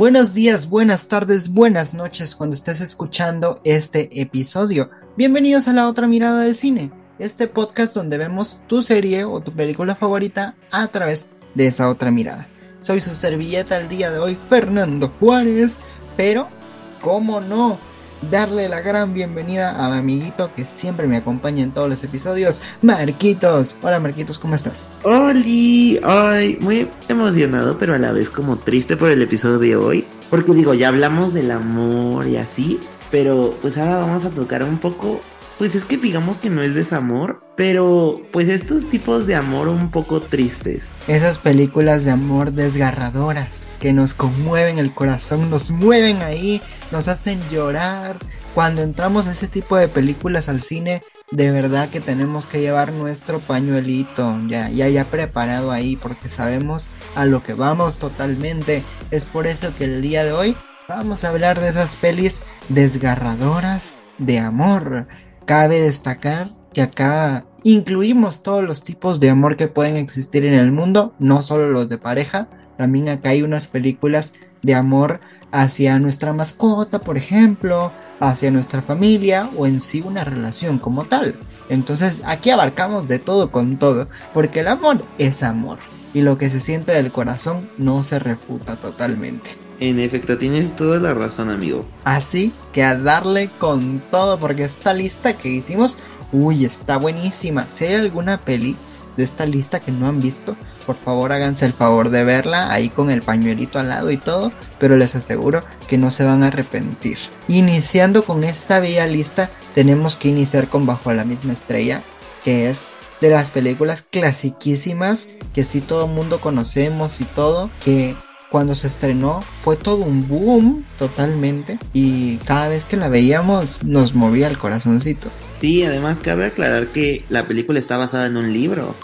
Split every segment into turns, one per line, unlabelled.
Buenos días, buenas tardes, buenas noches cuando estés escuchando este episodio. Bienvenidos a la otra mirada del cine, este podcast donde vemos tu serie o tu película favorita a través de esa otra mirada. Soy su servilleta el día de hoy, Fernando Juárez, pero, ¿cómo no? Darle la gran bienvenida a mi amiguito que siempre me acompaña en todos los episodios, Marquitos. Hola Marquitos, ¿cómo estás?
Oli, ay, muy emocionado, pero a la vez como triste por el episodio de hoy. Porque digo, ya hablamos del amor y así, pero pues ahora vamos a tocar un poco pues es que digamos que no es desamor, pero pues estos tipos de amor un poco tristes.
Esas películas de amor desgarradoras que nos conmueven el corazón, nos mueven ahí, nos hacen llorar. Cuando entramos a ese tipo de películas al cine, de verdad que tenemos que llevar nuestro pañuelito ya, ya, ya preparado ahí porque sabemos a lo que vamos totalmente. Es por eso que el día de hoy vamos a hablar de esas pelis desgarradoras de amor Cabe destacar que acá incluimos todos los tipos de amor que pueden existir en el mundo, no solo los de pareja, también acá hay unas películas de amor hacia nuestra mascota, por ejemplo, hacia nuestra familia o en sí una relación como tal. Entonces aquí abarcamos de todo con todo, porque el amor es amor y lo que se siente del corazón no se refuta totalmente.
En efecto, tienes toda la razón, amigo.
Así que a darle con todo, porque esta lista que hicimos, uy, está buenísima. Si hay alguna peli de esta lista que no han visto, por favor háganse el favor de verla ahí con el pañuelito al lado y todo, pero les aseguro que no se van a arrepentir. Iniciando con esta bella lista, tenemos que iniciar con Bajo la misma estrella, que es de las películas clasiquísimas que sí todo el mundo conocemos y todo, que cuando se estrenó fue todo un boom totalmente y cada vez que la veíamos nos movía el corazoncito.
Sí, además cabe aclarar que la película está basada en un libro.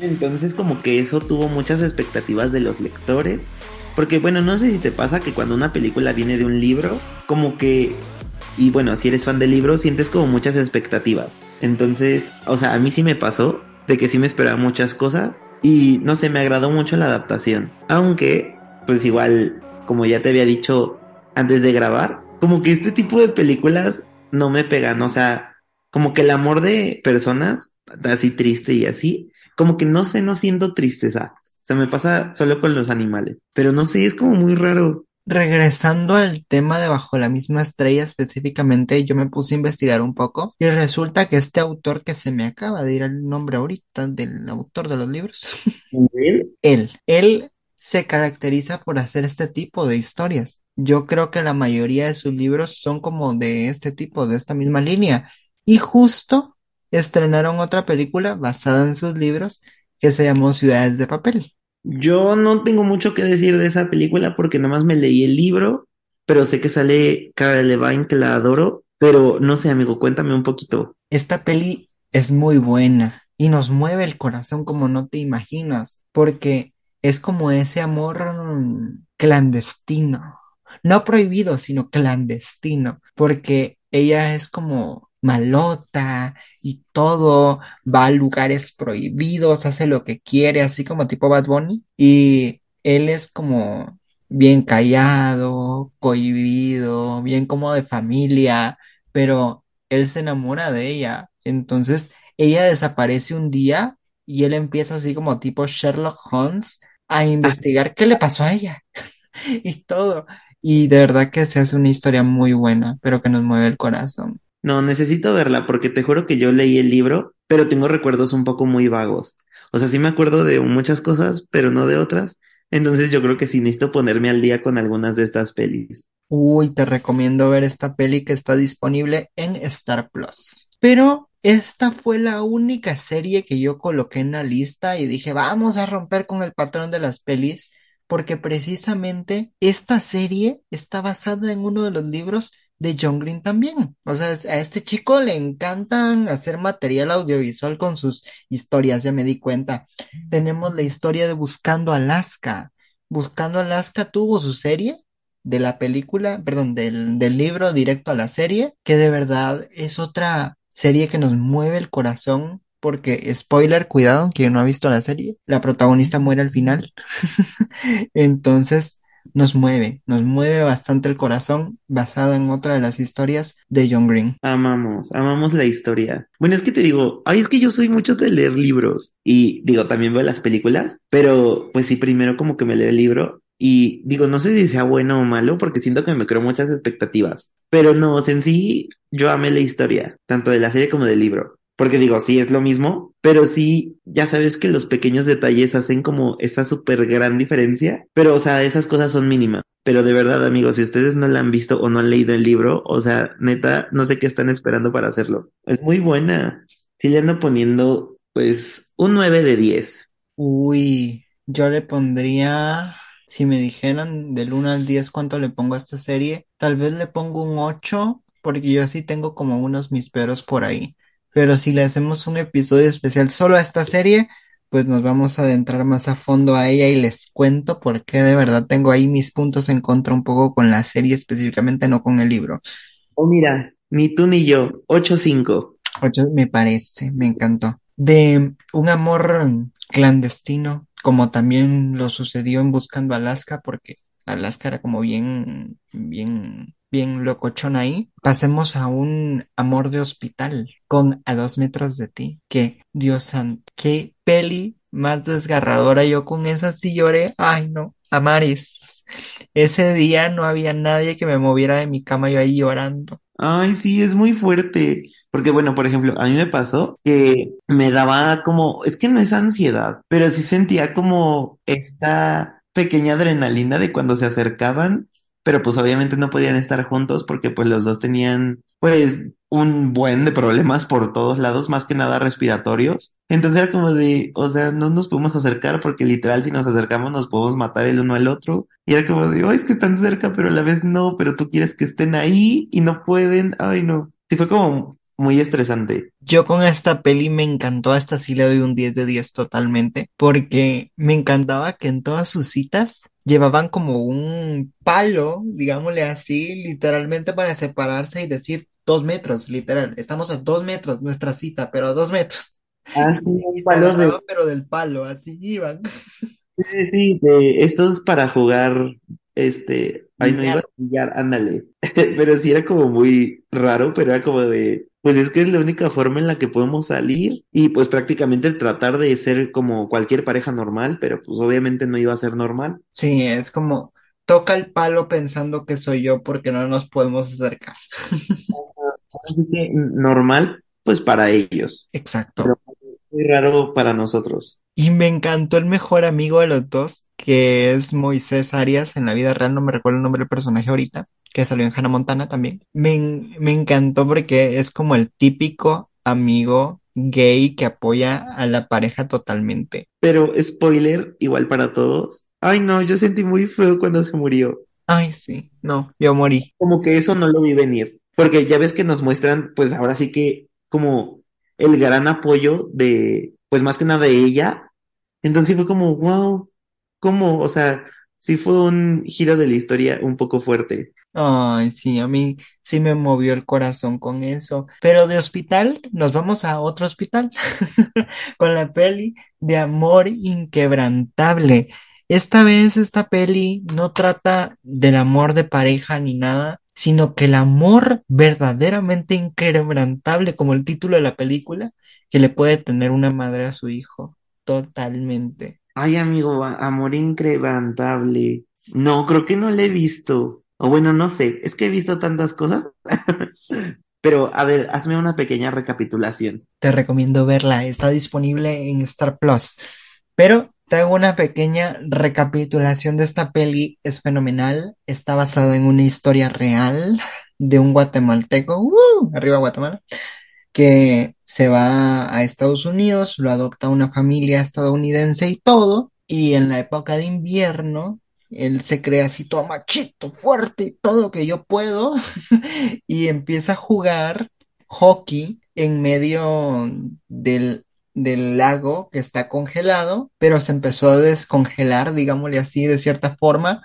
entonces como que eso tuvo muchas expectativas de los lectores. Porque bueno, no sé si te pasa que cuando una película viene de un libro, como que... Y bueno, si eres fan del libro, sientes como muchas expectativas. Entonces, o sea, a mí sí me pasó de que sí me esperaba muchas cosas y no sé, me agradó mucho la adaptación. Aunque, pues igual, como ya te había dicho antes de grabar, como que este tipo de películas no me pegan. O sea, como que el amor de personas, así triste y así, como que no sé, no siento tristeza. O sea, me pasa solo con los animales. Pero no sé, es como muy raro.
Regresando al tema de Bajo la misma estrella específicamente, yo me puse a investigar un poco y resulta que este autor que se me acaba de ir el nombre ahorita del autor de los libros,
¿Él?
él, él se caracteriza por hacer este tipo de historias. Yo creo que la mayoría de sus libros son como de este tipo, de esta misma línea. Y justo estrenaron otra película basada en sus libros que se llamó Ciudades de Papel.
Yo no tengo mucho que decir de esa película porque nada más me leí el libro, pero sé que sale Cara Levine, que la adoro, pero no sé, amigo, cuéntame un poquito.
Esta peli es muy buena y nos mueve el corazón como no te imaginas, porque es como ese amor clandestino, no prohibido, sino clandestino, porque ella es como malota y todo, va a lugares prohibidos, hace lo que quiere, así como tipo Bad Bunny. Y él es como bien callado, cohibido, bien como de familia, pero él se enamora de ella. Entonces ella desaparece un día y él empieza así como tipo Sherlock Holmes a investigar qué le pasó a ella y todo. Y de verdad que se hace una historia muy buena, pero que nos mueve el corazón.
No, necesito verla porque te juro que yo leí el libro, pero tengo recuerdos un poco muy vagos. O sea, sí me acuerdo de muchas cosas, pero no de otras. Entonces yo creo que sí necesito ponerme al día con algunas de estas pelis.
Uy, te recomiendo ver esta peli que está disponible en Star Plus. Pero esta fue la única serie que yo coloqué en la lista y dije, vamos a romper con el patrón de las pelis, porque precisamente esta serie está basada en uno de los libros de John Green también. O sea, a este chico le encantan hacer material audiovisual con sus historias, ya me di cuenta. Tenemos la historia de Buscando Alaska. Buscando Alaska tuvo su serie de la película, perdón, del, del libro directo a la serie, que de verdad es otra serie que nos mueve el corazón. Porque, spoiler, cuidado, quien no ha visto la serie, la protagonista muere al final. Entonces, nos mueve, nos mueve bastante el corazón, basada en otra de las historias de John Green.
Amamos, amamos la historia. Bueno, es que te digo, ay, es que yo soy mucho de leer libros y digo, también veo las películas, pero pues sí, primero como que me leo el libro y digo, no sé si sea bueno o malo porque siento que me creo muchas expectativas, pero no, en sí yo amé la historia, tanto de la serie como del libro. Porque digo, sí es lo mismo, pero sí, ya sabes que los pequeños detalles hacen como esa súper gran diferencia, pero o sea, esas cosas son mínimas. Pero de verdad, amigos, si ustedes no la han visto o no han leído el libro, o sea, neta, no sé qué están esperando para hacerlo. Es muy buena. Sí le ando poniendo, pues, un 9 de 10.
Uy, yo le pondría, si me dijeran del 1 al 10 cuánto le pongo a esta serie, tal vez le pongo un 8, porque yo sí tengo como unos mis peros por ahí. Pero si le hacemos un episodio especial solo a esta serie, pues nos vamos a adentrar más a fondo a ella y les cuento por qué de verdad tengo ahí mis puntos en contra un poco con la serie específicamente, no con el libro.
Oh, mira, ni tú ni yo, 8-5.
8 me parece, me encantó. De un amor clandestino, como también lo sucedió en Buscando Alaska, porque Alaska era como bien, bien bien locochón ahí, pasemos a un amor de hospital con A dos metros de ti. Que, Dios santo, qué peli más desgarradora. Yo con esa sí lloré. Ay, no, Amaris. Ese día no había nadie que me moviera de mi cama yo ahí llorando.
Ay, sí, es muy fuerte. Porque, bueno, por ejemplo, a mí me pasó que me daba como, es que no es ansiedad, pero sí sentía como esta pequeña adrenalina de cuando se acercaban pero pues obviamente no podían estar juntos porque pues los dos tenían pues un buen de problemas por todos lados, más que nada respiratorios. Entonces era como de, o sea, no nos podemos acercar porque literal si nos acercamos nos podemos matar el uno al otro. Y era como de, ay, es que están cerca, pero a la vez no, pero tú quieres que estén ahí y no pueden. Ay, no. Sí fue como muy estresante.
Yo con esta peli me encantó, hasta sí le doy un 10 de 10 totalmente, porque me encantaba que en todas sus citas llevaban como un palo, digámosle así, literalmente para separarse y decir dos metros, literal, estamos a dos metros, nuestra cita, pero a dos metros.
Ah, sí,
y se pero del palo, así iban.
Sí, sí, de estos para jugar, este, ay, no iba a jugar, ándale. pero sí era como muy raro, pero era como de, pues es que es la única forma en la que podemos salir y pues prácticamente tratar de ser como cualquier pareja normal, pero pues obviamente no iba a ser normal.
Sí, es como toca el palo pensando que soy yo porque no nos podemos acercar.
Así que normal, pues para ellos.
Exacto.
Pero muy raro para nosotros.
Y me encantó el mejor amigo de los dos, que es Moisés Arias. En la vida real no me recuerdo el nombre del personaje ahorita que salió en Hannah Montana también. Me, me encantó porque es como el típico amigo gay que apoya a la pareja totalmente.
Pero spoiler, igual para todos. Ay, no, yo sentí muy feo cuando se murió.
Ay, sí, no, yo morí.
Como que eso no lo vi venir. Porque ya ves que nos muestran, pues ahora sí que como el gran apoyo de, pues más que nada de ella. Entonces fue como, wow, ¿cómo? O sea, sí fue un giro de la historia un poco fuerte.
Ay, sí, a mí sí me movió el corazón con eso. Pero de hospital nos vamos a otro hospital con la peli de Amor Inquebrantable. Esta vez esta peli no trata del amor de pareja ni nada, sino que el amor verdaderamente inquebrantable, como el título de la película, que le puede tener una madre a su hijo. Totalmente.
Ay, amigo, amor inquebrantable. No, creo que no le he visto. O bueno, no sé, es que he visto tantas cosas. Pero a ver, hazme una pequeña recapitulación.
Te recomiendo verla, está disponible en Star Plus. Pero te hago una pequeña recapitulación de esta peli, es fenomenal, está basada en una historia real de un guatemalteco, ¡uh! arriba Guatemala, que se va a Estados Unidos, lo adopta una familia estadounidense y todo, y en la época de invierno él se crea así todo machito, fuerte, todo que yo puedo, y empieza a jugar hockey en medio del, del lago que está congelado, pero se empezó a descongelar, digámosle así, de cierta forma,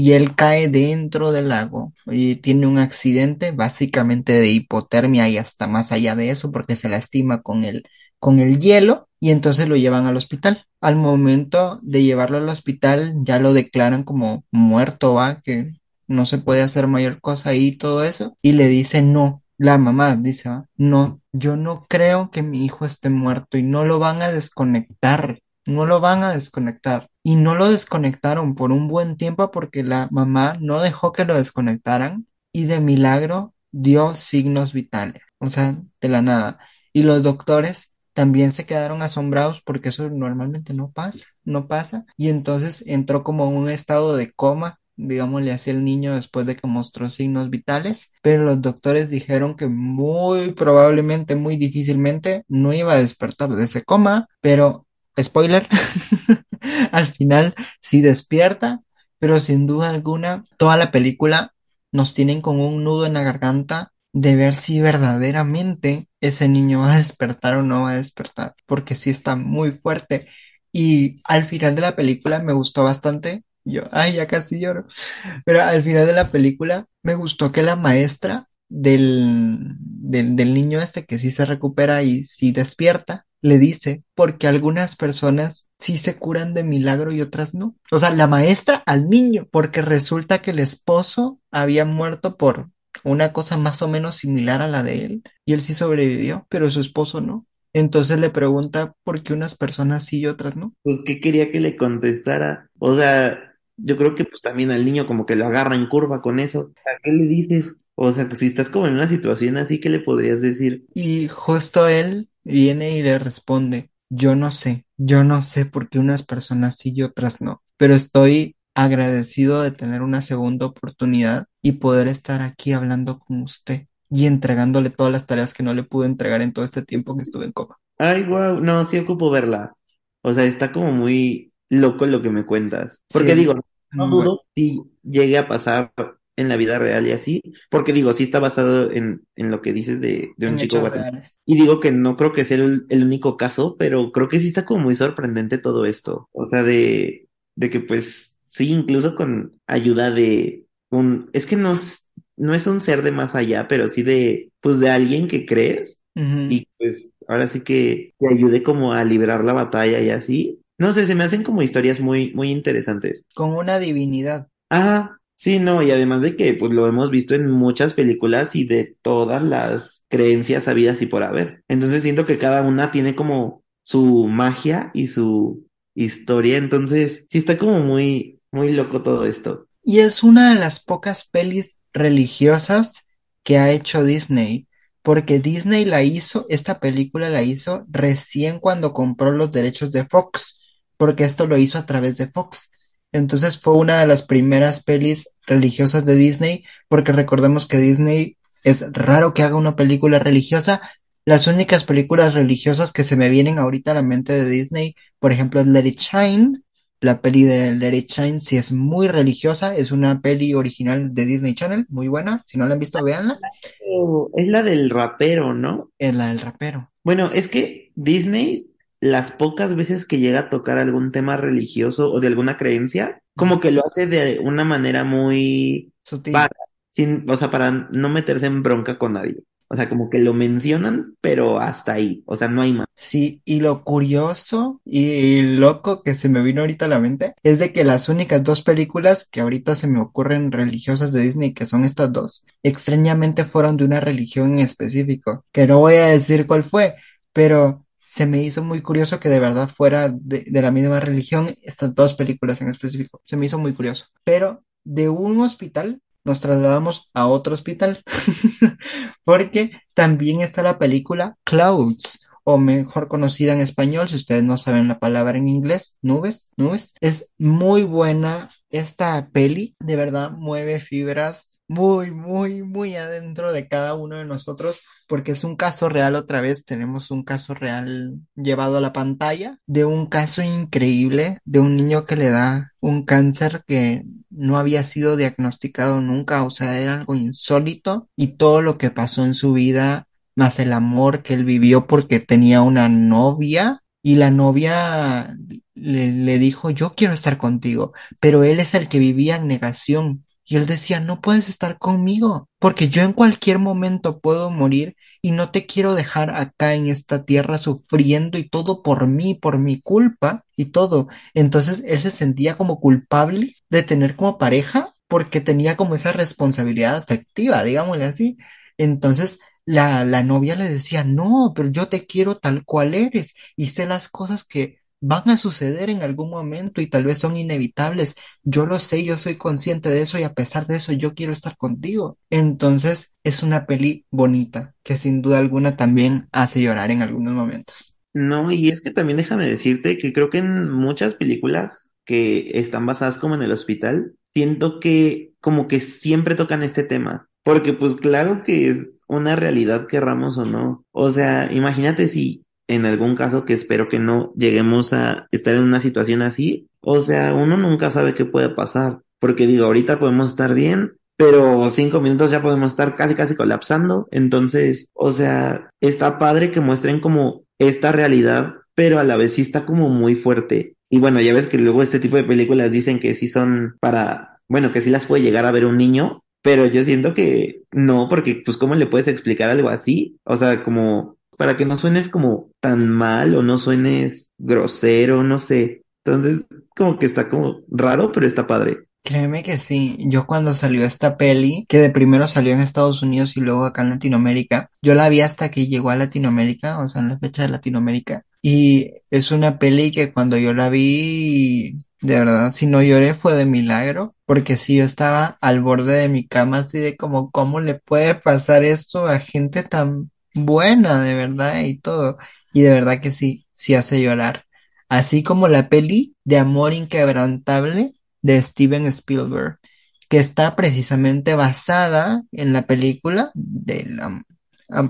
y él cae dentro del lago y tiene un accidente básicamente de hipotermia y hasta más allá de eso porque se lastima con el con el hielo y entonces lo llevan al hospital. Al momento de llevarlo al hospital ya lo declaran como muerto, va, que no se puede hacer mayor cosa y todo eso. Y le dice no, la mamá dice, no, yo no creo que mi hijo esté muerto y no lo van a desconectar, no lo van a desconectar. Y no lo desconectaron por un buen tiempo porque la mamá no dejó que lo desconectaran y de milagro dio signos vitales, o sea, de la nada. Y los doctores también se quedaron asombrados porque eso normalmente no pasa, no pasa. Y entonces entró como un estado de coma, digámosle así, el niño después de que mostró signos vitales, pero los doctores dijeron que muy probablemente, muy difícilmente, no iba a despertar de ese coma, pero, spoiler, al final sí despierta, pero sin duda alguna, toda la película nos tienen con un nudo en la garganta de ver si verdaderamente ese niño va a despertar o no va a despertar, porque sí está muy fuerte. Y al final de la película me gustó bastante. Yo, ay, ya casi lloro. Pero al final de la película me gustó que la maestra del, del, del niño este que sí se recupera y sí despierta, le dice, porque algunas personas sí se curan de milagro y otras no. O sea, la maestra al niño, porque resulta que el esposo había muerto por una cosa más o menos similar a la de él y él sí sobrevivió, pero su esposo no. Entonces le pregunta por qué unas personas sí y otras no.
Pues qué quería que le contestara. O sea, yo creo que pues también al niño como que lo agarra en curva con eso. ¿A qué le dices? O sea, si estás como en una situación así, ¿qué le podrías decir?
Y justo él viene y le responde, yo no sé, yo no sé por qué unas personas sí y otras no, pero estoy agradecido de tener una segunda oportunidad y poder estar aquí hablando con usted y entregándole todas las tareas que no le pude entregar en todo este tiempo que estuve en coma.
Ay, wow, no, sí ocupo verla. O sea, está como muy loco lo que me cuentas. Porque
Sí,
digo, no
bueno.
dudo si llegue a pasar en la vida real y así. Porque digo, sí está basado en, en lo que dices de, de un
En
chico
reales.
Y digo que no creo que sea el, el único caso, pero creo que sí está como muy sorprendente todo esto. O sea, de, de que pues sí, incluso con ayuda de un, es que no, es- no es un ser de más allá, pero sí de, pues de alguien que crees y pues ahora sí que te ayude como a librar la batalla y así. No sé, se me hacen como historias muy, muy interesantes.
Con una divinidad.
Ah, sí, no, y además de que pues lo hemos visto en muchas películas y de todas las creencias habidas y por haber. Entonces siento que cada una tiene como su magia y su historia, entonces sí está como muy, muy loco todo esto.
Y es una de las pocas pelis religiosas que ha hecho Disney, porque Disney la hizo, esta película la hizo recién cuando compró los derechos de Fox, porque esto lo hizo a través de Fox. Entonces fue una de las primeras pelis religiosas de Disney, porque recordemos que Disney es raro que haga una película religiosa. Las únicas películas religiosas que se me vienen ahorita a la mente de Disney, por ejemplo, es Let It Shine, la peli de Let It Shine sí es muy religiosa, es una peli original de Disney Channel, muy buena. Si no la han visto, véanla.
Es la del rapero, ¿no?
Es la del rapero.
Bueno, es que Disney, las pocas veces que llega a tocar algún tema religioso o de alguna creencia, como que lo hace de una manera muy
Sutil.
vaga, sin, o sea, para no meterse en bronca con nadie. O sea, como que lo mencionan, pero hasta ahí. O sea, no hay más.
Sí, y lo curioso y loco que se me vino ahorita a la mente es de que las únicas dos películas que ahorita se me ocurren religiosas de Disney, que son estas dos, extrañamente fueron de una religión en específico, que no voy a decir cuál fue, pero se me hizo muy curioso que de verdad fuera de, la misma religión estas dos películas en específico. Se me hizo muy curioso. Pero de un hospital nos trasladamos a otro hospital porque también está la película Clouds o mejor conocida en español, si ustedes no saben la palabra en inglés, nubes, nubes. Es muy buena esta peli, de verdad mueve fibras muy, muy, muy adentro de cada uno de nosotros, porque es un caso real otra vez, tenemos un caso real llevado a la pantalla, de un caso increíble, de un niño que le da un cáncer que no había sido diagnosticado nunca, o sea, era algo insólito y todo lo que pasó en su vida más el amor que él vivió porque tenía una novia y la novia le, le dijo, yo quiero estar contigo, pero él es el que vivía en negación Y él decía, no puedes estar conmigo, porque yo en cualquier momento puedo morir y no te quiero dejar acá en esta tierra sufriendo y todo por mí, por mi culpa y todo. Entonces él se sentía como culpable de tener como pareja porque tenía como esa responsabilidad afectiva, digámosle así. Entonces la, la novia le decía, no, pero yo te quiero tal cual eres y sé las cosas que van a suceder en algún momento y tal vez son inevitables. Yo lo sé, yo soy consciente de eso y a pesar de eso yo quiero estar contigo. Entonces es una peli bonita que sin duda alguna también hace llorar en algunos momentos.
No, y es que también déjame decirte que creo que en muchas películas que están basadas como en el hospital, siento que como que siempre tocan este tema, porque pues claro que es una realidad querramos o no. O sea, imagínate si en algún caso que espero que no lleguemos a estar en una situación así, o sea, uno nunca sabe qué puede pasar, porque digo, ahorita podemos estar bien, pero cinco minutos ya podemos estar casi casi colapsando, entonces, o sea, está padre que muestren como esta realidad, pero a la vez sí está como muy fuerte. Y bueno, ya ves que luego este tipo de películas dicen que sí son para, bueno, que sí las puede llegar a ver un niño, pero yo siento que no, porque pues cómo le puedes explicar algo así, o sea, como para que no suenes como tan mal o no suenes grosero, no sé. Entonces, como que está como raro, pero está padre.
Créeme que sí, yo cuando salió esta peli, que de primero salió en Estados Unidos y luego acá en Latinoamérica, yo la vi hasta que llegó a Latinoamérica, o sea, en la fecha de Latinoamérica, y es una peli que cuando yo la vi, de verdad, si no lloré fue de milagro, porque si yo estaba al borde de mi cama así de como, ¿cómo le puede pasar esto a gente tan buena, de verdad, y todo. Y de verdad que sí, sí hace llorar. Así como la peli de Amor Inquebrantable de Steven Spielberg, que está precisamente basada en la película de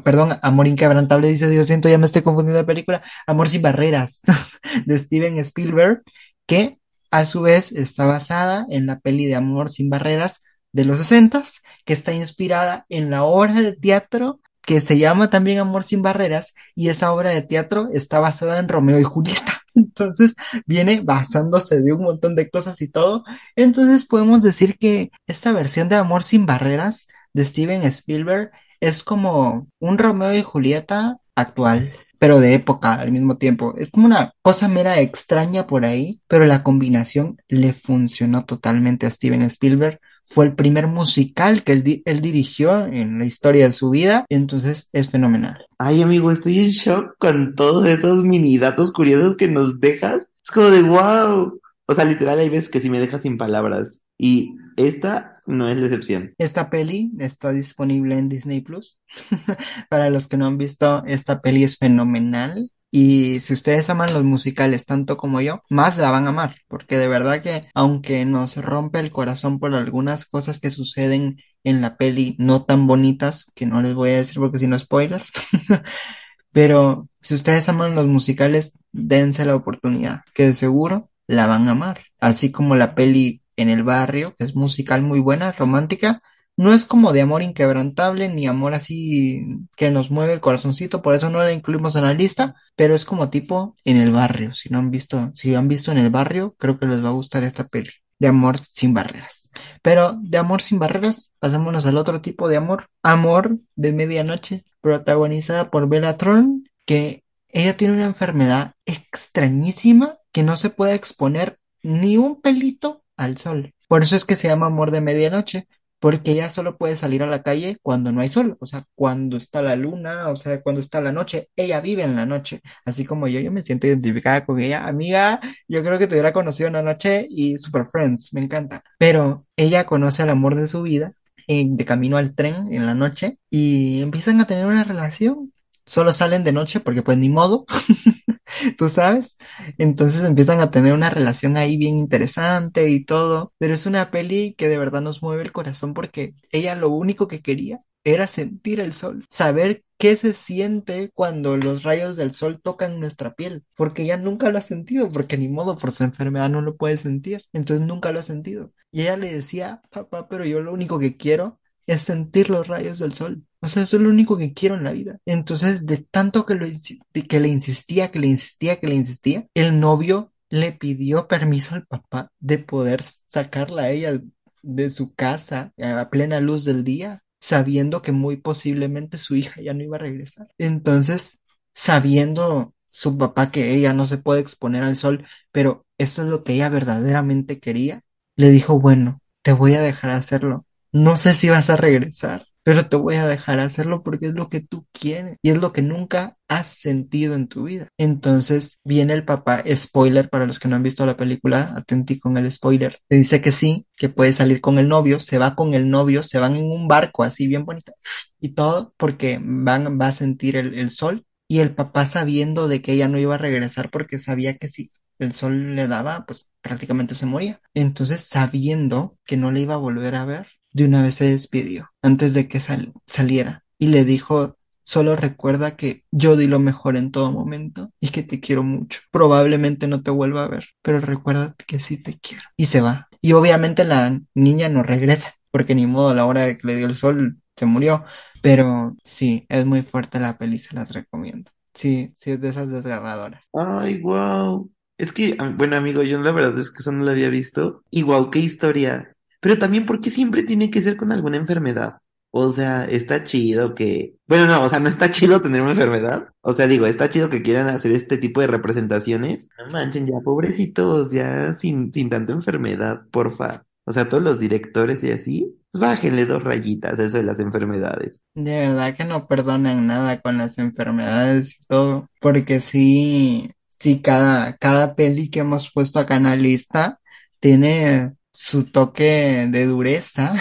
perdón, Amor Inquebrantable, dice, Dios siento, ya me estoy confundiendo de película, Amor sin barreras, de Steven Spielberg, que a su vez está basada en la peli de Amor sin barreras de los sesentas, que está inspirada en la obra de teatro que se llama también Amor sin Barreras y esa obra de teatro está basada en Romeo y Julieta. Entonces viene basándose de un montón de cosas y todo. Entonces podemos decir que esta versión de Amor sin Barreras de Steven Spielberg es como un Romeo y Julieta actual pero de época al mismo tiempo. Es como una cosa mera extraña por ahí, pero la combinación le funcionó totalmente a Steven Spielberg. Fue el primer musical que él, él dirigió en la historia de su vida, entonces es fenomenal.
Ay, amigo, estoy en shock con todos estos mini datos curiosos que nos dejas. Es como de wow. O sea, literal, hay veces que si me dejas sin palabras. Y esta no es la excepción.
Esta peli está disponible en Disney Plus. Para los que no han visto, esta peli es fenomenal. Y si ustedes aman los musicales tanto como yo, más la van a amar, porque de verdad que aunque nos rompe el corazón por algunas cosas que suceden en la peli no tan bonitas, que no les voy a decir porque si no spoiler, pero si ustedes aman los musicales, dense la oportunidad, que de seguro la van a amar, así como la peli en el barrio, que es musical muy buena, romántica. No es como de amor inquebrantable ni amor así que nos mueve el corazoncito, por eso no la incluimos en la lista, pero es como tipo en el barrio. Si no han visto, si han visto en el barrio, creo que les va a gustar esta peli de amor sin barreras. Pero de amor sin barreras, pasémonos al otro tipo de amor, amor de medianoche, protagonizada por Bella Thorne, que ella tiene una enfermedad extrañísima que no se puede exponer ni un pelito al sol. Por eso es que se llama amor de medianoche, porque ella solo puede salir a la calle cuando no hay sol, o sea, cuando está la luna, o sea, cuando está la noche, ella vive en la noche, así como yo, yo me siento identificada con ella, amiga, yo creo que te hubiera conocido una noche y super friends, me encanta, pero ella conoce al amor de su vida de camino al tren en la noche y empiezan a tener una relación, solo salen de noche porque pues ni modo, tú sabes. Entonces empiezan a tener una relación ahí bien interesante y todo, pero es una peli que de verdad nos mueve el corazón porque ella lo único que quería era sentir el sol, saber qué se siente cuando los rayos del sol tocan nuestra piel, porque ella nunca lo ha sentido, porque ni modo por su enfermedad no lo puede sentir, entonces nunca lo ha sentido. Y ella le decía, papá, pero yo lo único que quiero es sentir los rayos del sol. O sea, eso es lo único que quiero en la vida. Entonces, de tanto que, le insistía, que le insistía, que le insistía, el novio le pidió permiso al papá de poder sacarla a ella de su casa a plena luz del día, sabiendo que muy posiblemente su hija ya no iba a regresar. Entonces, sabiendo su papá que ella no se puede exponer al sol, pero esto es lo que ella verdaderamente quería, le dijo, bueno, te voy a dejar hacerlo. No sé si vas a regresar, pero te voy a dejar hacerlo porque es lo que tú quieres y es lo que nunca has sentido en tu vida. Entonces viene el papá, spoiler para los que no han visto la película, atentí con el spoiler, le dice que sí, que puede salir con el novio, se va con el novio, se van en un barco así bien bonito y todo porque van, va a sentir el, el sol y el papá sabiendo de que ella no iba a regresar porque sabía que si el sol le daba, pues prácticamente se moría. Entonces, sabiendo que no le iba a volver a ver, de una vez se despidió antes de que saliera y le dijo Solo recuerda que yo di lo mejor en todo momento y que te quiero mucho. Probablemente no te vuelva a ver, pero recuerda que sí te quiero. Y se va. Y obviamente la niña no regresa, porque ni modo a la hora de que le dio el sol se murió. Pero sí, es muy fuerte la peli, se las recomiendo. Sí, sí es de esas desgarradoras.
Ay, wow. Es que, bueno, amigo, yo la verdad es que eso no lo había visto. Y wow, qué historia. Pero también, ¿por qué siempre tiene que ser con alguna enfermedad? O sea, está chido que... Bueno, no, o sea, no está chido tener una enfermedad. O sea, digo, está chido que quieran hacer este tipo de representaciones. No manchen, ya, pobrecitos, ya sin, sin tanta enfermedad, porfa. O sea, todos los directores y así, pues bájenle dos rayitas a eso de las enfermedades.
De verdad que no perdonan nada con las enfermedades y todo. Porque sí, sí, cada, cada peli que hemos puesto acá en la lista tiene su toque de dureza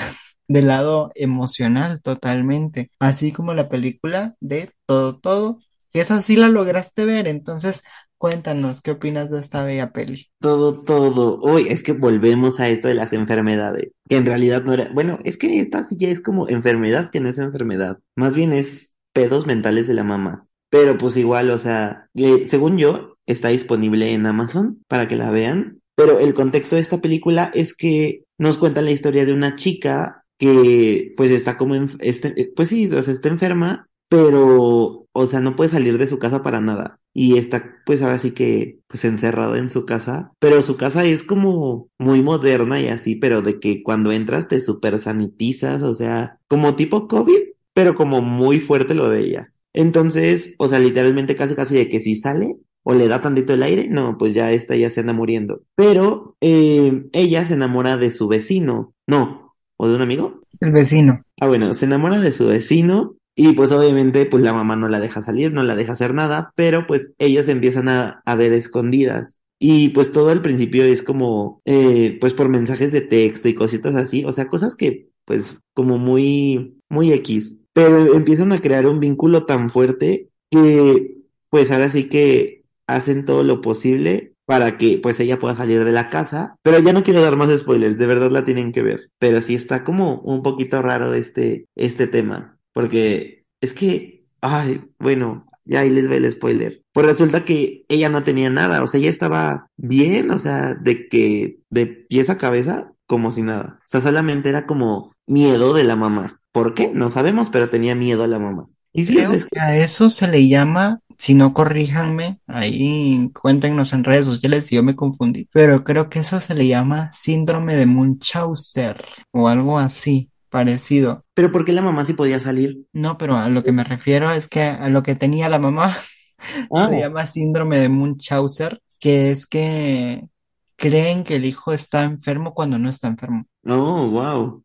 del lado emocional totalmente, así como la película de Todo Todo, que esa sí la lograste ver, entonces cuéntanos qué opinas de esta bella peli.
Todo, todo. Uy, es que volvemos a esto de las enfermedades, que en realidad no era, bueno, es que esta sí ya es como enfermedad que no es enfermedad, más bien es pedos mentales de la mamá. Pero pues igual, o sea, según yo, está disponible en Amazon para que la vean pero el contexto de esta película es que nos cuenta la historia de una chica que pues está como, en, este, pues sí, o sea, está enferma, pero, o sea, no puede salir de su casa para nada. Y está pues ahora sí que pues encerrada en su casa, pero su casa es como muy moderna y así, pero de que cuando entras te super sanitizas, o sea, como tipo COVID, pero como muy fuerte lo de ella. Entonces, o sea, literalmente casi casi de que si sale, o le da tantito el aire, no, pues ya esta ya se anda muriendo. Pero eh, ella se enamora de su vecino, no, o de un amigo.
El vecino.
Ah, bueno, se enamora de su vecino y pues obviamente pues la mamá no la deja salir, no la deja hacer nada, pero pues ellos empiezan a, a ver escondidas. Y pues todo al principio es como, eh, pues por mensajes de texto y cositas así, o sea, cosas que pues como muy, muy X. Pero empiezan a crear un vínculo tan fuerte que pues ahora sí que hacen todo lo posible para que pues ella pueda salir de la casa. Pero ya no quiero dar más spoilers, de verdad la tienen que ver. Pero sí está como un poquito raro este, este tema. Porque es que, ay, bueno, ya ahí les ve el spoiler. Pues resulta que ella no tenía nada, o sea, ella estaba bien, o sea, de que de pies a cabeza, como si nada. O sea, solamente era como miedo de la mamá. ¿Por qué? No sabemos, pero tenía miedo a la mamá.
Y sí, es que a eso se le llama si no corríjanme, ahí cuéntenos en redes sociales si yo me confundí, pero creo que eso se le llama síndrome de Munchausen o algo así parecido.
¿Pero por qué la mamá sí podía salir?
No, pero a lo que me refiero es que a lo que tenía la mamá se le ah. llama síndrome de Munchausen, que es que creen que el hijo está enfermo cuando no está enfermo.
Oh, wow.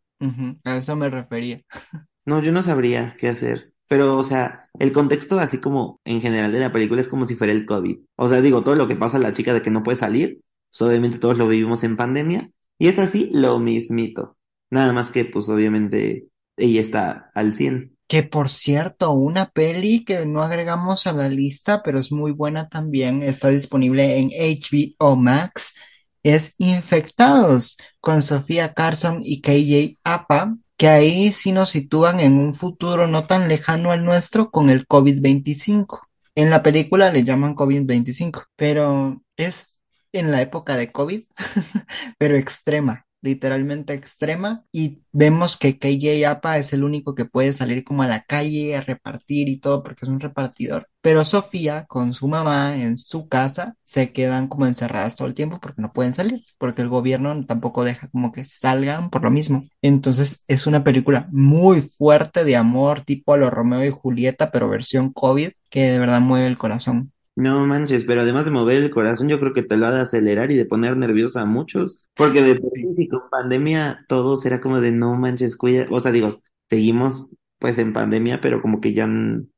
a eso me refería.
No, yo no sabría qué hacer. Pero, o sea, el contexto así como en general de la película es como si fuera el COVID. O sea, digo, todo lo que pasa a la chica de que no puede salir, pues obviamente todos lo vivimos en pandemia. Y es así lo mismito. Nada más que, pues obviamente, ella está al 100.
Que por cierto, una peli que no agregamos a la lista, pero es muy buena también, está disponible en HBO Max, es Infectados, con Sofía Carson y KJ Apa, que ahí sí nos sitúan en un futuro no tan lejano al nuestro con el COVID-25. En la película le llaman COVID-25, pero es en la época de COVID, pero extrema. Literalmente extrema y vemos que KJ Apa es el único que puede salir como a la calle a repartir y todo porque es un repartidor. Pero Sofía con su mamá en su casa se quedan como encerradas todo el tiempo porque no pueden salir, porque el gobierno tampoco deja como que salgan por lo mismo. Entonces es una película muy fuerte de amor tipo a lo Romeo y Julieta, pero versión COVID, que de verdad mueve el corazón.
No manches, pero además de mover el corazón, yo creo que te lo ha de acelerar y de poner nervioso a muchos, porque de por sí con pandemia todos era como de no manches, cuida, o sea, digo, seguimos pues en pandemia, pero como que ya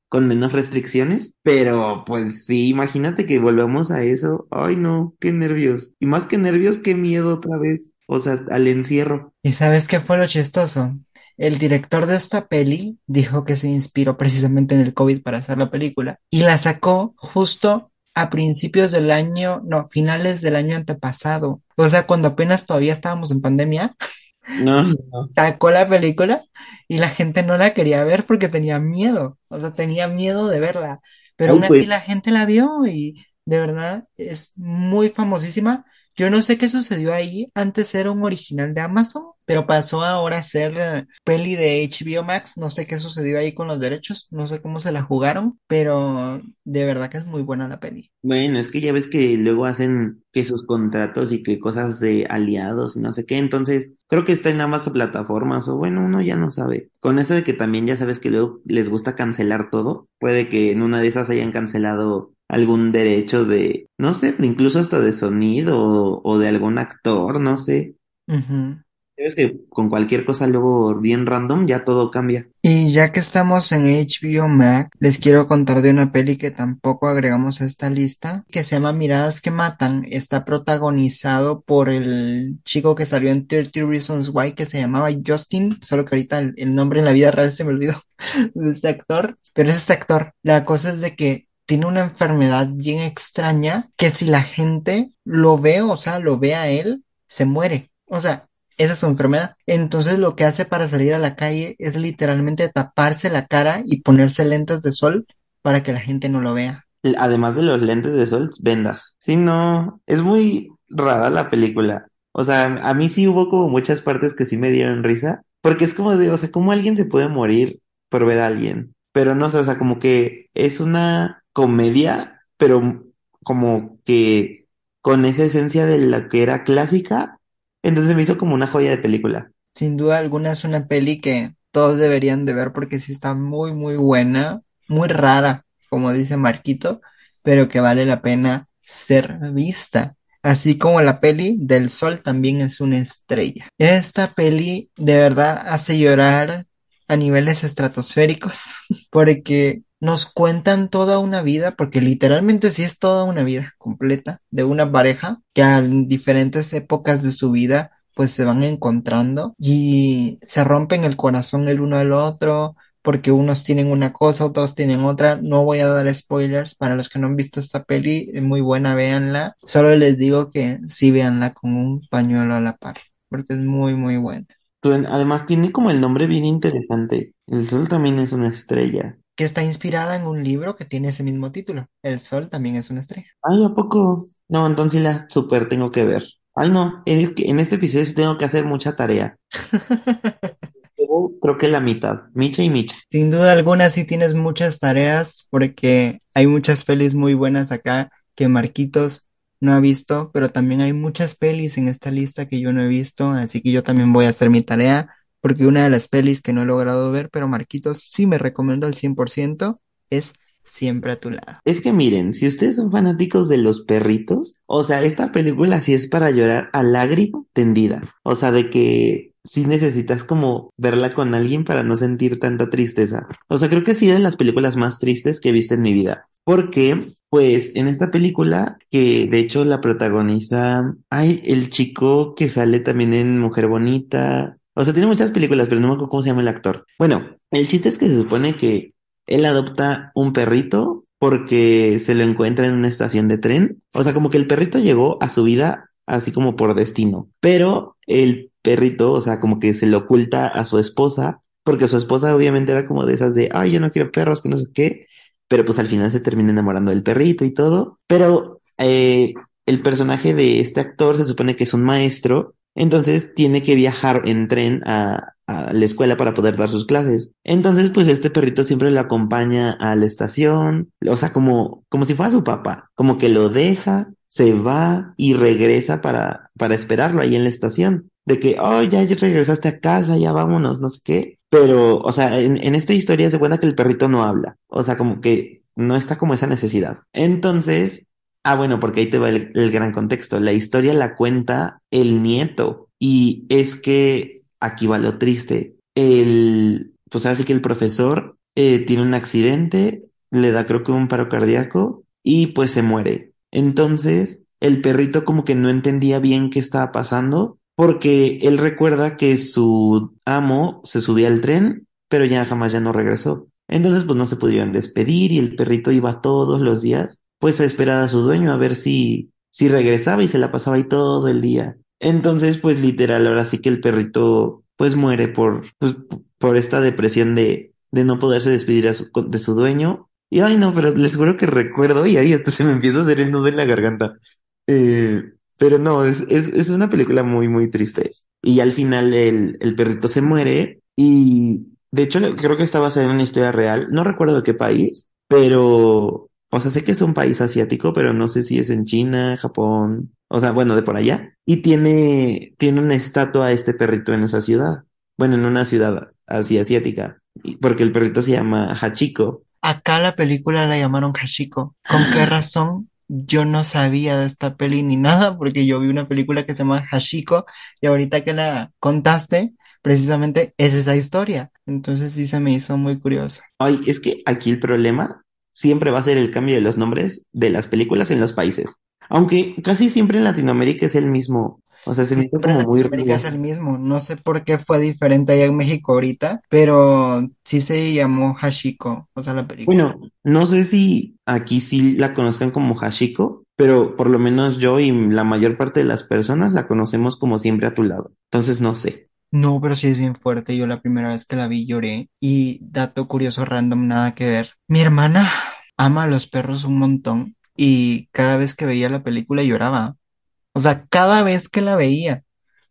con menos restricciones, pero pues sí, imagínate que volvamos a eso, ay no, qué nervios, y más que nervios, qué miedo otra vez, o sea, al encierro.
¿Y sabes qué fue lo chistoso? El director de esta peli dijo que se inspiró precisamente en el COVID para hacer la película y la sacó justo a principios del año, no, finales del año antepasado. O sea, cuando apenas todavía estábamos en pandemia.
No,
Sacó la película y la gente no la quería ver porque tenía miedo. O sea, tenía miedo de verla. Pero aún así la gente la vio y de verdad es muy famosísima. Yo no sé qué sucedió ahí. Antes era un original de Amazon, pero pasó ahora a ser eh, peli de HBO Max. No sé qué sucedió ahí con los derechos. No sé cómo se la jugaron, pero de verdad que es muy buena la peli.
Bueno, es que ya ves que luego hacen que sus contratos y que cosas de aliados y no sé qué. Entonces, creo que está en ambas plataformas. O bueno, uno ya no sabe. Con eso de que también ya sabes que luego les gusta cancelar todo. Puede que en una de esas hayan cancelado algún derecho de, no sé, incluso hasta de sonido o, de algún actor, no sé. Es que con cualquier cosa luego bien random ya todo cambia.
Y ya que estamos en HBO Max, les quiero contar de una peli que tampoco agregamos a esta lista, que se llama Miradas que Matan. Está protagonizado por el chico que salió en 30 Reasons Why, que se llamaba Justin, solo que ahorita el, el nombre en la vida real se me olvidó de este actor, pero es este actor. La cosa es de que tiene una enfermedad bien extraña que si la gente lo ve, o sea, lo ve a él, se muere. O sea, esa es su enfermedad. Entonces lo que hace para salir a la calle es literalmente taparse la cara y ponerse lentes de sol para que la gente no lo vea.
Además de los lentes de sol, vendas. Sí, no, es muy rara la película. O sea, a mí sí hubo como muchas partes que sí me dieron risa, porque es como de, o sea, ¿cómo alguien se puede morir por ver a alguien? Pero no sé, o sea, como que es una comedia, pero como que con esa esencia de la que era clásica, entonces me hizo como una joya de película.
Sin duda alguna es una peli que todos deberían de ver porque sí está muy, muy buena, muy rara, como dice Marquito, pero que vale la pena ser vista. Así como la peli del sol también es una estrella. Esta peli de verdad hace llorar a niveles estratosféricos porque nos cuentan toda una vida, porque literalmente sí es toda una vida completa de una pareja que en diferentes épocas de su vida pues se van encontrando y se rompen el corazón el uno al otro porque unos tienen una cosa, otros tienen otra. No voy a dar spoilers para los que no han visto esta peli, es muy buena, véanla. Solo les digo que sí véanla con un pañuelo a la par, porque es muy muy buena.
Además tiene como el nombre bien interesante. El sol también es una estrella
que está inspirada en un libro que tiene ese mismo título. El sol también es una estrella.
Ay, ¿a poco? No, entonces la super tengo que ver. Ay, no, es que en este episodio tengo que hacer mucha tarea. Creo que la mitad, Micha y Micha.
Sin duda alguna sí tienes muchas tareas porque hay muchas pelis muy buenas acá que Marquitos no ha visto, pero también hay muchas pelis en esta lista que yo no he visto, así que yo también voy a hacer mi tarea porque una de las pelis que no he logrado ver, pero Marquitos sí me recomendó al 100%, es Siempre a tu lado.
Es que miren, si ustedes son fanáticos de los perritos, o sea, esta película sí es para llorar a lágrima tendida. O sea, de que sí necesitas como verla con alguien para no sentir tanta tristeza. O sea, creo que sí es de las películas más tristes que he visto en mi vida. Porque, pues, en esta película, que de hecho la protagoniza, ay, el chico que sale también en Mujer Bonita, o sea, tiene muchas películas, pero no me acuerdo cómo se llama el actor. Bueno, el chiste es que se supone que él adopta un perrito porque se lo encuentra en una estación de tren. O sea, como que el perrito llegó a su vida así como por destino. Pero el perrito, o sea, como que se lo oculta a su esposa, porque su esposa obviamente era como de esas de, ay, yo no quiero perros, que no sé qué. Pero pues al final se termina enamorando del perrito y todo. Pero eh, el personaje de este actor se supone que es un maestro Entonces tiene que viajar en tren a, a la escuela para poder dar sus clases. Entonces, pues este perrito siempre lo acompaña a la estación, o sea, como, como si fuera su papá, como que lo deja, se va y regresa para, para esperarlo ahí en la estación. De que, oh, ya regresaste a casa, ya vámonos, no sé qué. Pero, o sea, en, en esta historia se cuenta que el perrito no habla. O sea, como que no está como esa necesidad. Entonces, ah, bueno, porque ahí te va el, gran contexto. La historia la cuenta el nieto. Y es que aquí va lo triste. El, pues así que el profesor eh, tiene un accidente, le da creo que un paro cardíaco y pues se muere. Entonces, el perrito como que no entendía bien qué estaba pasando porque él recuerda que su amo se subía al tren, pero ya jamás ya no regresó. Entonces, pues no se pudieron despedir y el perrito iba todos los días, pues a esperar a su dueño a ver si, si regresaba y se la pasaba ahí todo el día. Entonces, pues literal, ahora sí que el perrito pues muere por, pues, por esta depresión de, de no poderse despedir de su dueño. Y ay no, pero les juro que recuerdo y ahí hasta se me empieza a hacer el nudo en la garganta. Eh, pero no, es, es, es, una película muy, muy triste. Y al final el, el perrito se muere y de hecho creo que está basada en una historia real. No recuerdo de qué país, pero, o sea, sé que es un país asiático, pero no sé si es en China, Japón, o sea, bueno, de por allá, y tiene, tiene una estatua a este perrito en esa ciudad, bueno, en una ciudad así asiática, porque el perrito se llama Hachiko.
Acá la película la llamaron Hachiko. ¿Con qué razón? Yo no sabía de esta peli ni nada, porque yo vi una película que se llama Hachiko, y ahorita que la contaste, precisamente es esa historia. Entonces sí se me hizo muy curioso.
Ay, es que aquí el problema siempre va a ser el cambio de los nombres de las películas en los países. Aunque casi siempre en Latinoamérica es el mismo. O sea, se me hizo como muy
Latinoamérica es el mismo. No sé por qué fue diferente allá en México ahorita, pero sí se llamó Hashiko, o sea, la película.
Bueno, no sé si aquí sí la conozcan como Hashiko, pero por lo menos yo y la mayor parte de las personas la conocemos como siempre a tu lado. Entonces no sé.
No, pero sí es bien fuerte. Yo la primera vez que la vi lloré. Y dato curioso random, nada que ver. Mi hermana ama a los perros un montón y cada vez que veía la película lloraba. O sea, cada vez que la veía.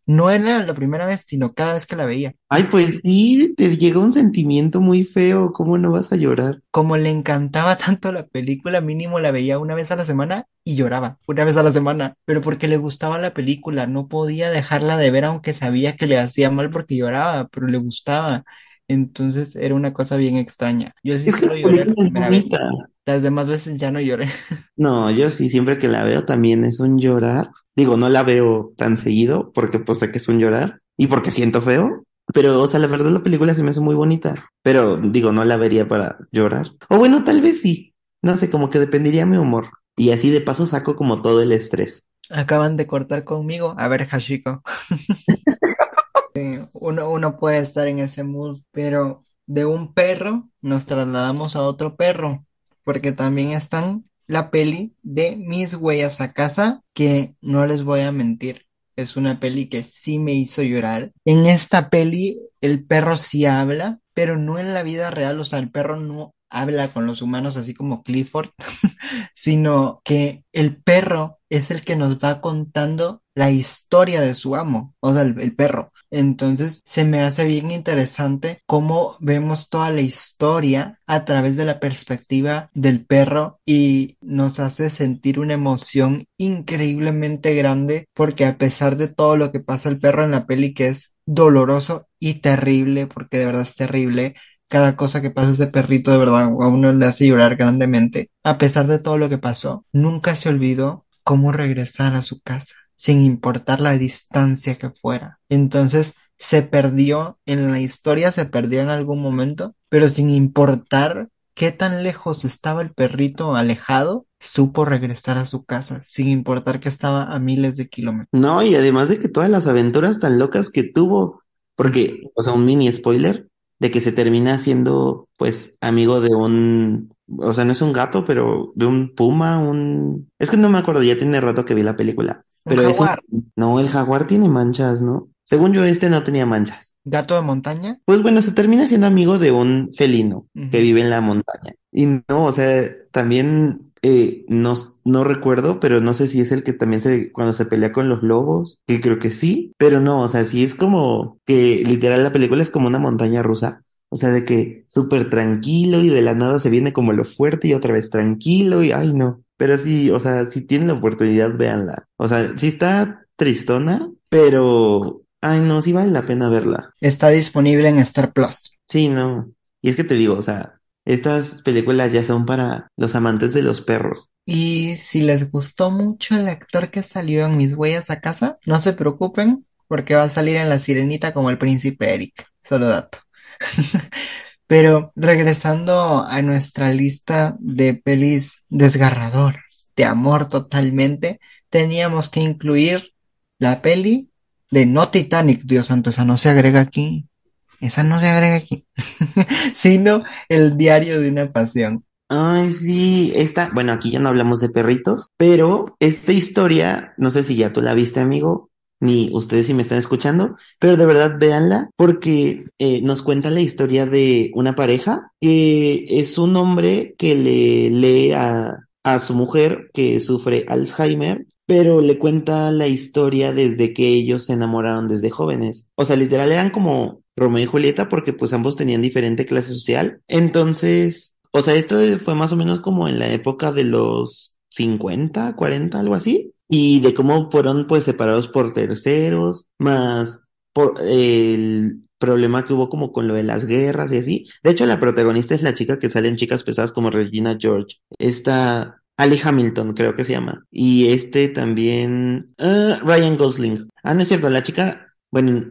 No era la primera vez, sino cada vez que la veía.
Ay, pues sí, te llega un sentimiento muy feo, ¿cómo no vas a llorar?
Como le encantaba tanto la película, mínimo la veía una vez a la semana y lloraba, una vez a la semana, pero porque le gustaba la película, no podía dejarla de ver aunque sabía que le hacía mal porque lloraba, pero le gustaba. Entonces era una cosa bien extraña. Yo sí solo lloré la primera vez. Las demás veces ya no lloré.
No, yo sí, siempre que la veo también es un llorar. Digo, no la veo tan seguido porque pues sé que es un llorar y porque siento feo. Pero, o sea, la verdad la película se me hace muy bonita. Pero digo, no la vería para llorar. O bueno, tal vez sí. No sé, como que dependería mi humor. Y así de paso saco como todo el estrés.
Acaban de cortar conmigo. A ver, Hashiko. uno, uno puede estar en ese mood, pero de un perro nos trasladamos a otro perro porque también están la peli de Mis huellas a casa, que no les voy a mentir, es una peli que sí me hizo llorar. En esta peli el perro sí habla, pero no en la vida real, o sea, el perro no habla con los humanos así como Clifford, sino que el perro es el que nos va contando la historia de su amo, o sea, el, perro. Entonces se me hace bien interesante cómo vemos toda la historia a través de la perspectiva del perro y nos hace sentir una emoción increíblemente grande porque a pesar de todo lo que pasa el perro en la peli que es doloroso y terrible, porque de verdad es terrible, cada cosa que pasa ese perrito de verdad a uno le hace llorar grandemente. A pesar de todo lo que pasó, nunca se olvidó cómo regresar a su casa, sin importar la distancia que fuera. Entonces se perdió en la historia, se perdió en algún momento, pero sin importar qué tan lejos estaba el perrito alejado, supo regresar a su casa, sin importar que estaba a miles de kilómetros.
No, y además de que todas las aventuras tan locas que tuvo, porque, o sea, un mini spoiler, de que se termina siendo, pues, amigo de un, o sea, no es un gato, pero de un puma, un... Es que no me acuerdo, ya tiene rato que vi la película. Pero es No, el jaguar tiene manchas, ¿no? Según yo, este no tenía manchas.
¿Gato de montaña?
Pues bueno, se termina siendo amigo de un felino que vive en la montaña. Y no, o sea, también eh, no, no recuerdo, pero no sé si es el que también se, cuando se pelea con los lobos, que creo que sí, pero no, o sea, sí es como que literal la película es como una montaña rusa. O sea, de que súper tranquilo y de la nada se viene como lo fuerte y otra vez tranquilo y ay no. Pero sí, o sea, si tienen la oportunidad, véanla. O sea, sí está tristona, pero ay no, sí vale la pena verla.
Está disponible en Star Plus.
Sí, no. Y es que te digo, o sea, estas películas ya son para los amantes de los perros.
Y si les gustó mucho el actor que salió en Mis Huellas a Casa, no se preocupen, porque va a salir en La Sirenita como el príncipe Eric. Solo dato. Pero regresando a nuestra lista de pelis desgarradoras, de amor totalmente, teníamos que incluir la peli de No Titanic, Dios santo, esa no se agrega aquí. Esa no se agrega aquí, sino el diario de una pasión.
Ay, sí, esta, bueno, aquí ya no hablamos de perritos, pero esta historia, no sé si ya tú la viste, amigo, ni ustedes si me están escuchando, pero de verdad véanla porque eh, nos cuenta la historia de una pareja que es un hombre que le lee a, a su mujer que sufre Alzheimer pero le cuenta la historia desde que ellos se enamoraron desde jóvenes. O sea, literal eran como Romeo y Julieta porque pues ambos tenían diferente clase social. Entonces, o sea, esto fue más o menos como en la época de los 50, 40, algo así. Y de cómo fueron pues separados por terceros, más por el problema que hubo como con lo de las guerras y así. De hecho, la protagonista es la chica que sale en Chicas Pesadas como Regina George. Esta Ali Hamilton, creo que se llama. Y este también, ah, Ryan Gosling. Ah, no es cierto, la chica, bueno,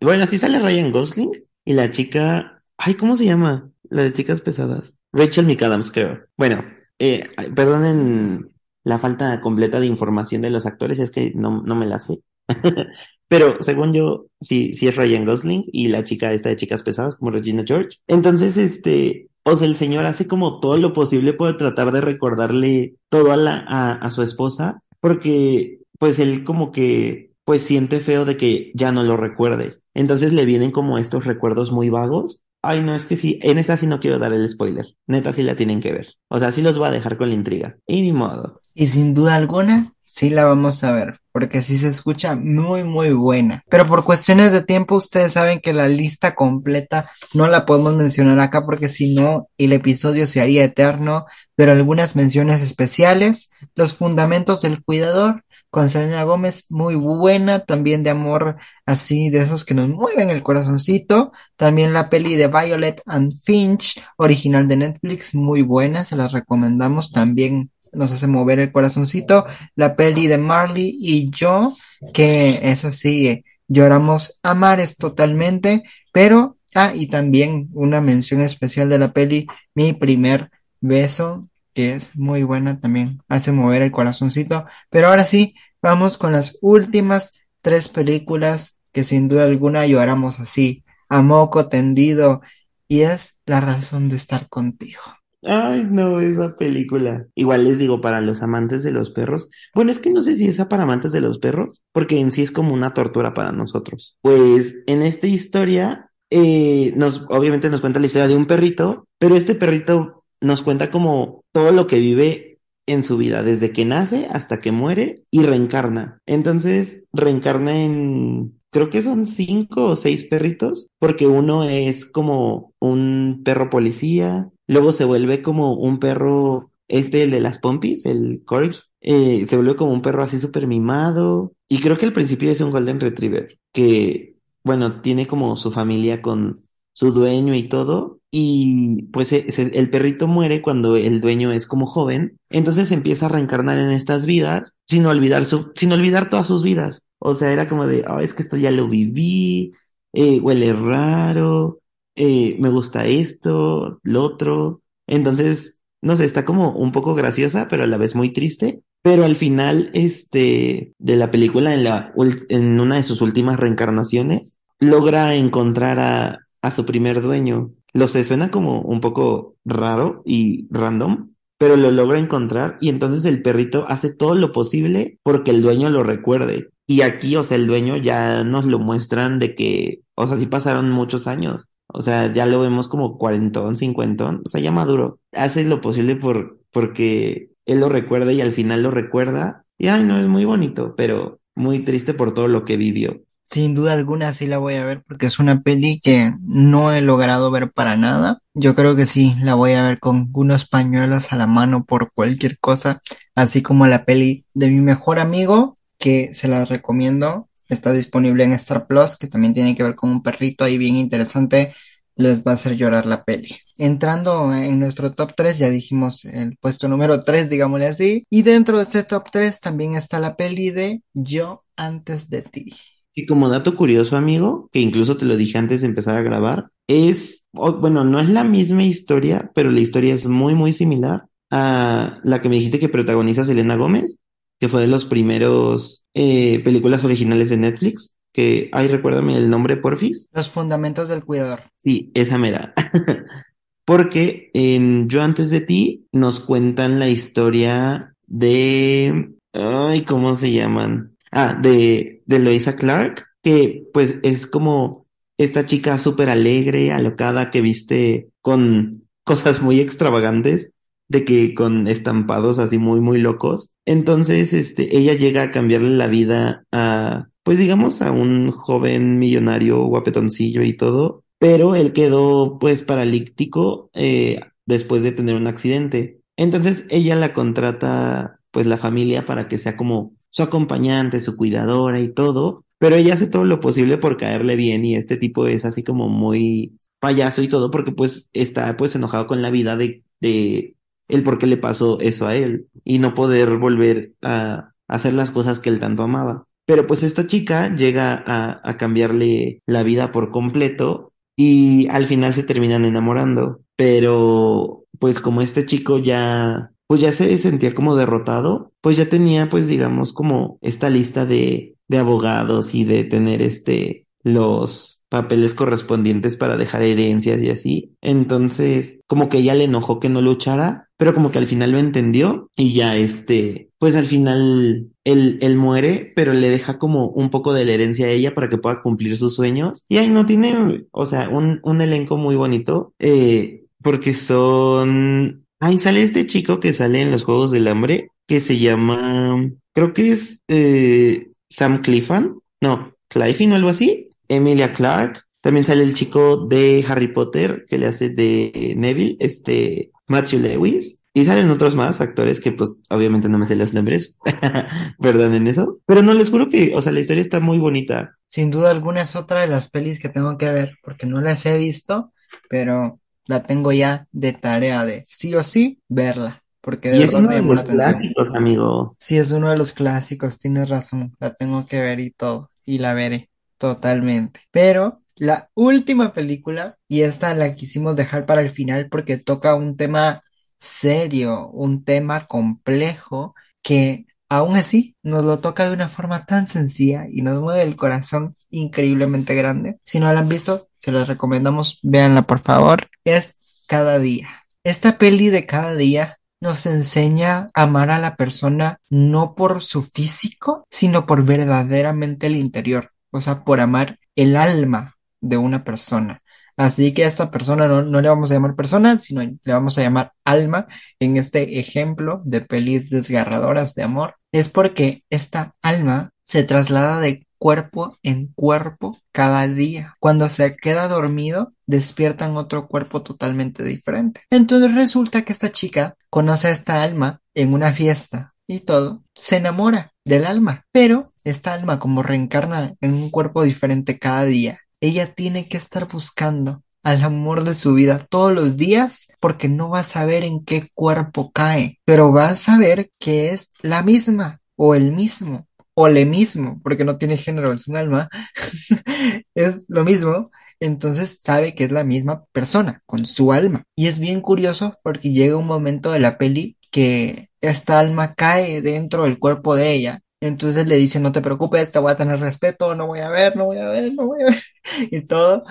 bueno, así sale Ryan Gosling y la chica, ay, ¿cómo se llama? La de chicas pesadas. Rachel McAdams, creo. Bueno, eh, perdonen la falta completa de información de los actores, es que no, no me la sé. Pero según yo, sí, sí es Ryan Gosling y la chica esta de chicas pesadas, como Regina George. Entonces, este, o sea, el señor hace como todo lo posible por tratar de recordarle todo a la, a, a su esposa, porque pues él como que pues siente feo de que ya no lo recuerde. Entonces le vienen como estos recuerdos muy vagos. Ay, no, es que sí, en esta sí no quiero dar el spoiler. Neta sí la tienen que ver. O sea, sí los voy a dejar con la intriga. Y ni modo.
Y sin duda alguna, sí la vamos a ver, porque sí se escucha muy, muy buena. Pero por cuestiones de tiempo, ustedes saben que la lista completa no la podemos mencionar acá, porque si no, el episodio se haría eterno. Pero algunas menciones especiales, los fundamentos del cuidador, con Selena Gómez, muy buena, también de amor así, de esos que nos mueven el corazoncito. También la peli de Violet and Finch, original de Netflix, muy buena, se las recomendamos. También nos hace mover el corazoncito. La peli de Marley y yo, que es así, lloramos a mares totalmente, pero, ah, y también una mención especial de la peli, Mi primer beso, que es muy buena también, hace mover el corazoncito. Pero ahora sí, vamos con las últimas tres películas que sin duda alguna lloramos así, a moco tendido, y es la razón de estar contigo.
Ay, no, esa película. Igual les digo, para los amantes de los perros. Bueno, es que no sé si es para amantes de los perros, porque en sí es como una tortura para nosotros. Pues en esta historia, eh, nos, obviamente nos cuenta la historia de un perrito, pero este perrito nos cuenta como todo lo que vive en su vida, desde que nace hasta que muere y reencarna. Entonces, reencarna en, creo que son cinco o seis perritos, porque uno es como un perro policía, luego se vuelve como un perro, este, el de las pompis, el Corgi, eh, se vuelve como un perro así súper mimado, y creo que al principio es un Golden Retriever, que, bueno, tiene como su familia con su dueño y todo, y pues e, el perrito muere cuando el dueño es como joven, entonces empieza a reencarnar en estas vidas sin olvidar su, sin olvidar todas sus vidas. O sea, era como de, oh, es que esto ya lo viví, eh, huele raro, eh, me gusta esto, lo otro. Entonces, no sé, está como un poco graciosa, pero a la vez muy triste. Pero al final, este, de la película, en la, en una de sus últimas reencarnaciones, logra encontrar a, a su primer dueño. Lo sé, suena como un poco raro y random, pero lo logra encontrar y entonces el perrito hace todo lo posible porque el dueño lo recuerde. Y aquí, o sea, el dueño ya nos lo muestran de que, o sea, sí pasaron muchos años. O sea, ya lo vemos como cuarentón, cincuentón, o sea, ya maduro. Hace lo posible por, porque él lo recuerda y al final lo recuerda. Y ay, no, es muy bonito, pero muy triste por todo lo que vivió.
Sin duda alguna sí la voy a ver porque es una peli que no he logrado ver para nada. Yo creo que sí, la voy a ver con unos pañuelos a la mano por cualquier cosa, así como la peli de mi mejor amigo, que se la recomiendo. Está disponible en Star Plus, que también tiene que ver con un perrito ahí bien interesante. Les va a hacer llorar la peli. Entrando en nuestro top 3, ya dijimos el puesto número 3, digámosle así. Y dentro de este top 3 también está la peli de Yo antes de ti.
Y como dato curioso, amigo, que incluso te lo dije antes de empezar a grabar, es, bueno, no es la misma historia, pero la historia es muy, muy similar a la que me dijiste que protagoniza Selena Gómez, que fue de los primeros eh, películas originales de Netflix, que, ay, recuérdame el nombre, porfis.
Los fundamentos del cuidador.
Sí, esa mera. Porque en Yo antes de ti nos cuentan la historia de, ay, ¿cómo se llaman? Ah, de, de Loisa Clark, que pues es como esta chica súper alegre, alocada, que viste con cosas muy extravagantes, de que con estampados así muy, muy locos. Entonces, este, ella llega a cambiarle la vida a, pues digamos, a un joven millonario guapetoncillo y todo, pero él quedó pues paralítico eh, después de tener un accidente. Entonces ella la contrata pues la familia para que sea como su acompañante, su cuidadora y todo, pero ella hace todo lo posible por caerle bien y este tipo es así como muy payaso y todo porque pues está pues enojado con la vida de, de él porque le pasó eso a él y no poder volver a hacer las cosas que él tanto amaba. Pero pues esta chica llega a, cambiarle la vida por completo y al final se terminan enamorando. Pero pues como este chico ya pues ya se sentía como derrotado, pues ya tenía pues digamos como esta lista de, de abogados y de tener este los papeles correspondientes para dejar herencias y así. Entonces, como que ella le enojó que no luchara, pero como que al final lo entendió y ya este, pues al final él, él muere, pero le deja como un poco de la herencia a ella para que pueda cumplir sus sueños. Y ahí no tiene, o sea, un, un elenco muy bonito, eh, porque son Ahí sale este chico que sale en los Juegos del Hambre, que se llama, creo que es eh, Sam Cliffan, no, Cliffin o algo así, Emilia Clark, también sale el chico de Harry Potter que le hace de Neville, este Matthew Lewis, y salen otros más actores que pues obviamente no me sé los nombres, perdón en eso, pero no les juro que, o sea, la historia está muy bonita.
Sin duda alguna es otra de las pelis que tengo que ver, porque no las he visto, pero la tengo ya de tarea de sí o sí verla. Porque de
y es uno de los clásicos, amigo.
Sí, es uno de los clásicos, tienes razón. La tengo que ver y todo. Y la veré totalmente. Pero la última película, y esta la quisimos dejar para el final porque toca un tema serio, un tema complejo que aún así nos lo toca de una forma tan sencilla y nos mueve el corazón increíblemente grande. Si no la han visto, se las recomendamos, véanla por favor. Es Cada día. Esta peli de Cada día nos enseña a amar a la persona no por su físico, sino por verdaderamente el interior, o sea, por amar el alma de una persona. Así que a esta persona no, no, le vamos a llamar persona, sino le vamos a llamar alma en este ejemplo de pelis desgarradoras de amor. Es porque esta alma se traslada de cuerpo en cuerpo cada día. Cuando se queda dormido, despierta en otro cuerpo totalmente diferente. Entonces resulta que esta chica conoce a esta alma en una fiesta y todo, se enamora del alma. Pero esta alma como reencarna en un cuerpo diferente cada día, ella tiene que estar buscando al amor de su vida todos los días porque no va a saber en qué cuerpo cae, pero va a saber que es la misma o el mismo o le mismo, porque no tiene género, es un alma, es lo mismo, entonces sabe que es la misma persona, con su alma. Y es bien curioso porque llega un momento de la peli que esta alma cae dentro del cuerpo de ella. Entonces le dice, no te preocupes, te voy a tener respeto, no voy a ver, no voy a ver, no voy a ver. Y todo,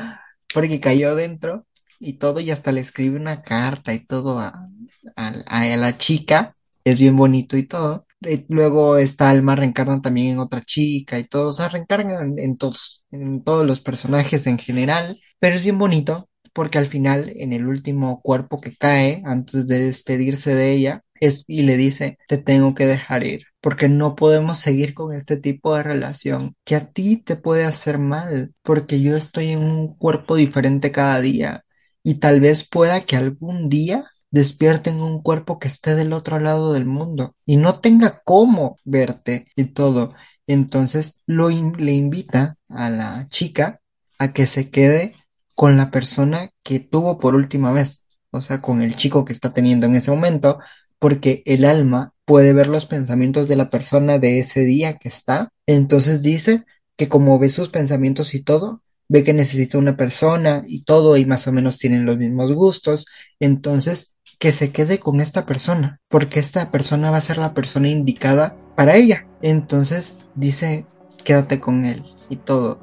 porque cayó dentro y todo, y hasta le escribe una carta y todo a, a, a la chica. Es bien bonito y todo. Luego esta alma reencarna también en otra chica y todo, o sea, reencarnan en todos, en todos los personajes en general, pero es bien bonito porque al final, en el último cuerpo que cae, antes de despedirse de ella, es, y le dice, te tengo que dejar ir, porque no podemos seguir con este tipo de relación que a ti te puede hacer mal, porque yo estoy en un cuerpo diferente cada día y tal vez pueda que algún día despierte en un cuerpo que esté del otro lado del mundo y no tenga cómo verte y todo. Entonces lo le invita a la chica a que se quede con la persona que tuvo por última vez, o sea, con el chico que está teniendo en ese momento, porque el alma puede ver los pensamientos de la persona de ese día que está. Entonces dice que como ve sus pensamientos y todo, ve que necesita una persona y todo y más o menos tienen los mismos gustos, entonces que se quede con esta persona, porque esta persona va a ser la persona indicada para ella. Entonces dice, quédate con él y todo.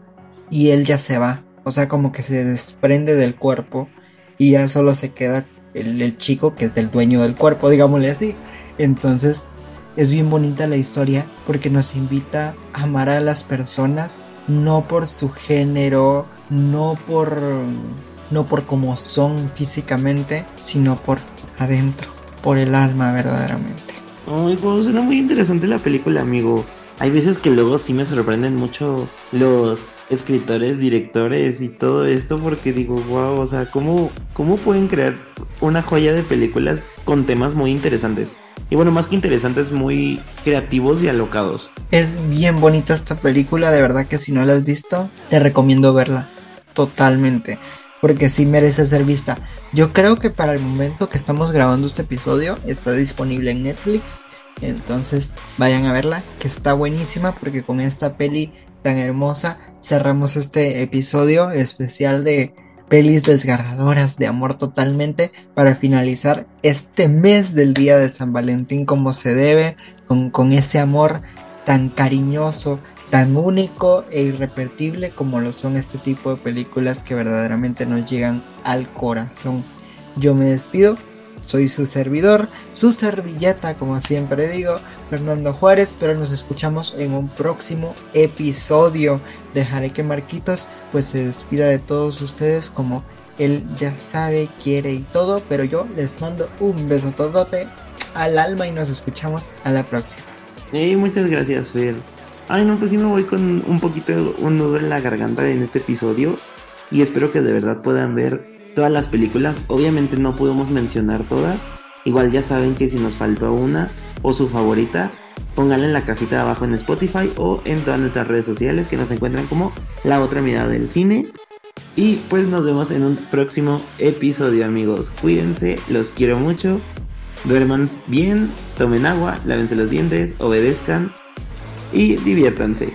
Y él ya se va, o sea, como que se desprende del cuerpo y ya solo se queda el, chico que es el dueño del cuerpo, digámosle así. Entonces es bien bonita la historia porque nos invita a amar a las personas no por su género, no por no por cómo son físicamente, sino por adentro, por el alma verdaderamente.
Ay, pues suena muy interesante la película, amigo. Hay veces que luego sí me sorprenden mucho los escritores, directores y todo esto porque digo, wow, o sea, ¿cómo, ¿cómo pueden crear una joya de películas con temas muy interesantes? Y bueno, más que interesantes, muy creativos y alocados.
Es bien bonita esta película, de verdad que si no la has visto, te recomiendo verla. Totalmente. Porque sí merece ser vista. Yo creo que para el momento que estamos grabando este episodio está disponible en Netflix. Entonces vayan a verla, que está buenísima porque con esta peli tan hermosa cerramos este episodio especial de pelis desgarradoras de amor totalmente para finalizar este mes del día de San Valentín como se debe, con, con ese amor tan cariñoso, tan único e irrepetible como lo son este tipo de películas que verdaderamente nos llegan al corazón. Yo me despido, soy su servidor, su servilleta, como siempre digo, Fernando Juárez, pero nos escuchamos en un próximo episodio. Dejaré que Marquitos pues se despida de todos ustedes como él ya sabe, quiere y todo, pero yo les mando un beso todote al alma y nos escuchamos a la próxima.
Hey, muchas gracias, Fer. Ay, no, pues sí me voy con un poquito un nudo en la garganta en este episodio y espero que de verdad puedan ver todas las películas. Obviamente no podemos mencionar todas. Igual ya saben que si nos faltó una o su favorita, pónganla en la cajita de abajo en Spotify o en todas nuestras redes sociales que nos encuentran como La Otra Mirada del Cine. Y pues nos vemos en un próximo episodio amigos. Cuídense, los quiero mucho. Duerman bien, tomen agua, lávense los dientes, obedezcan y diviértanse.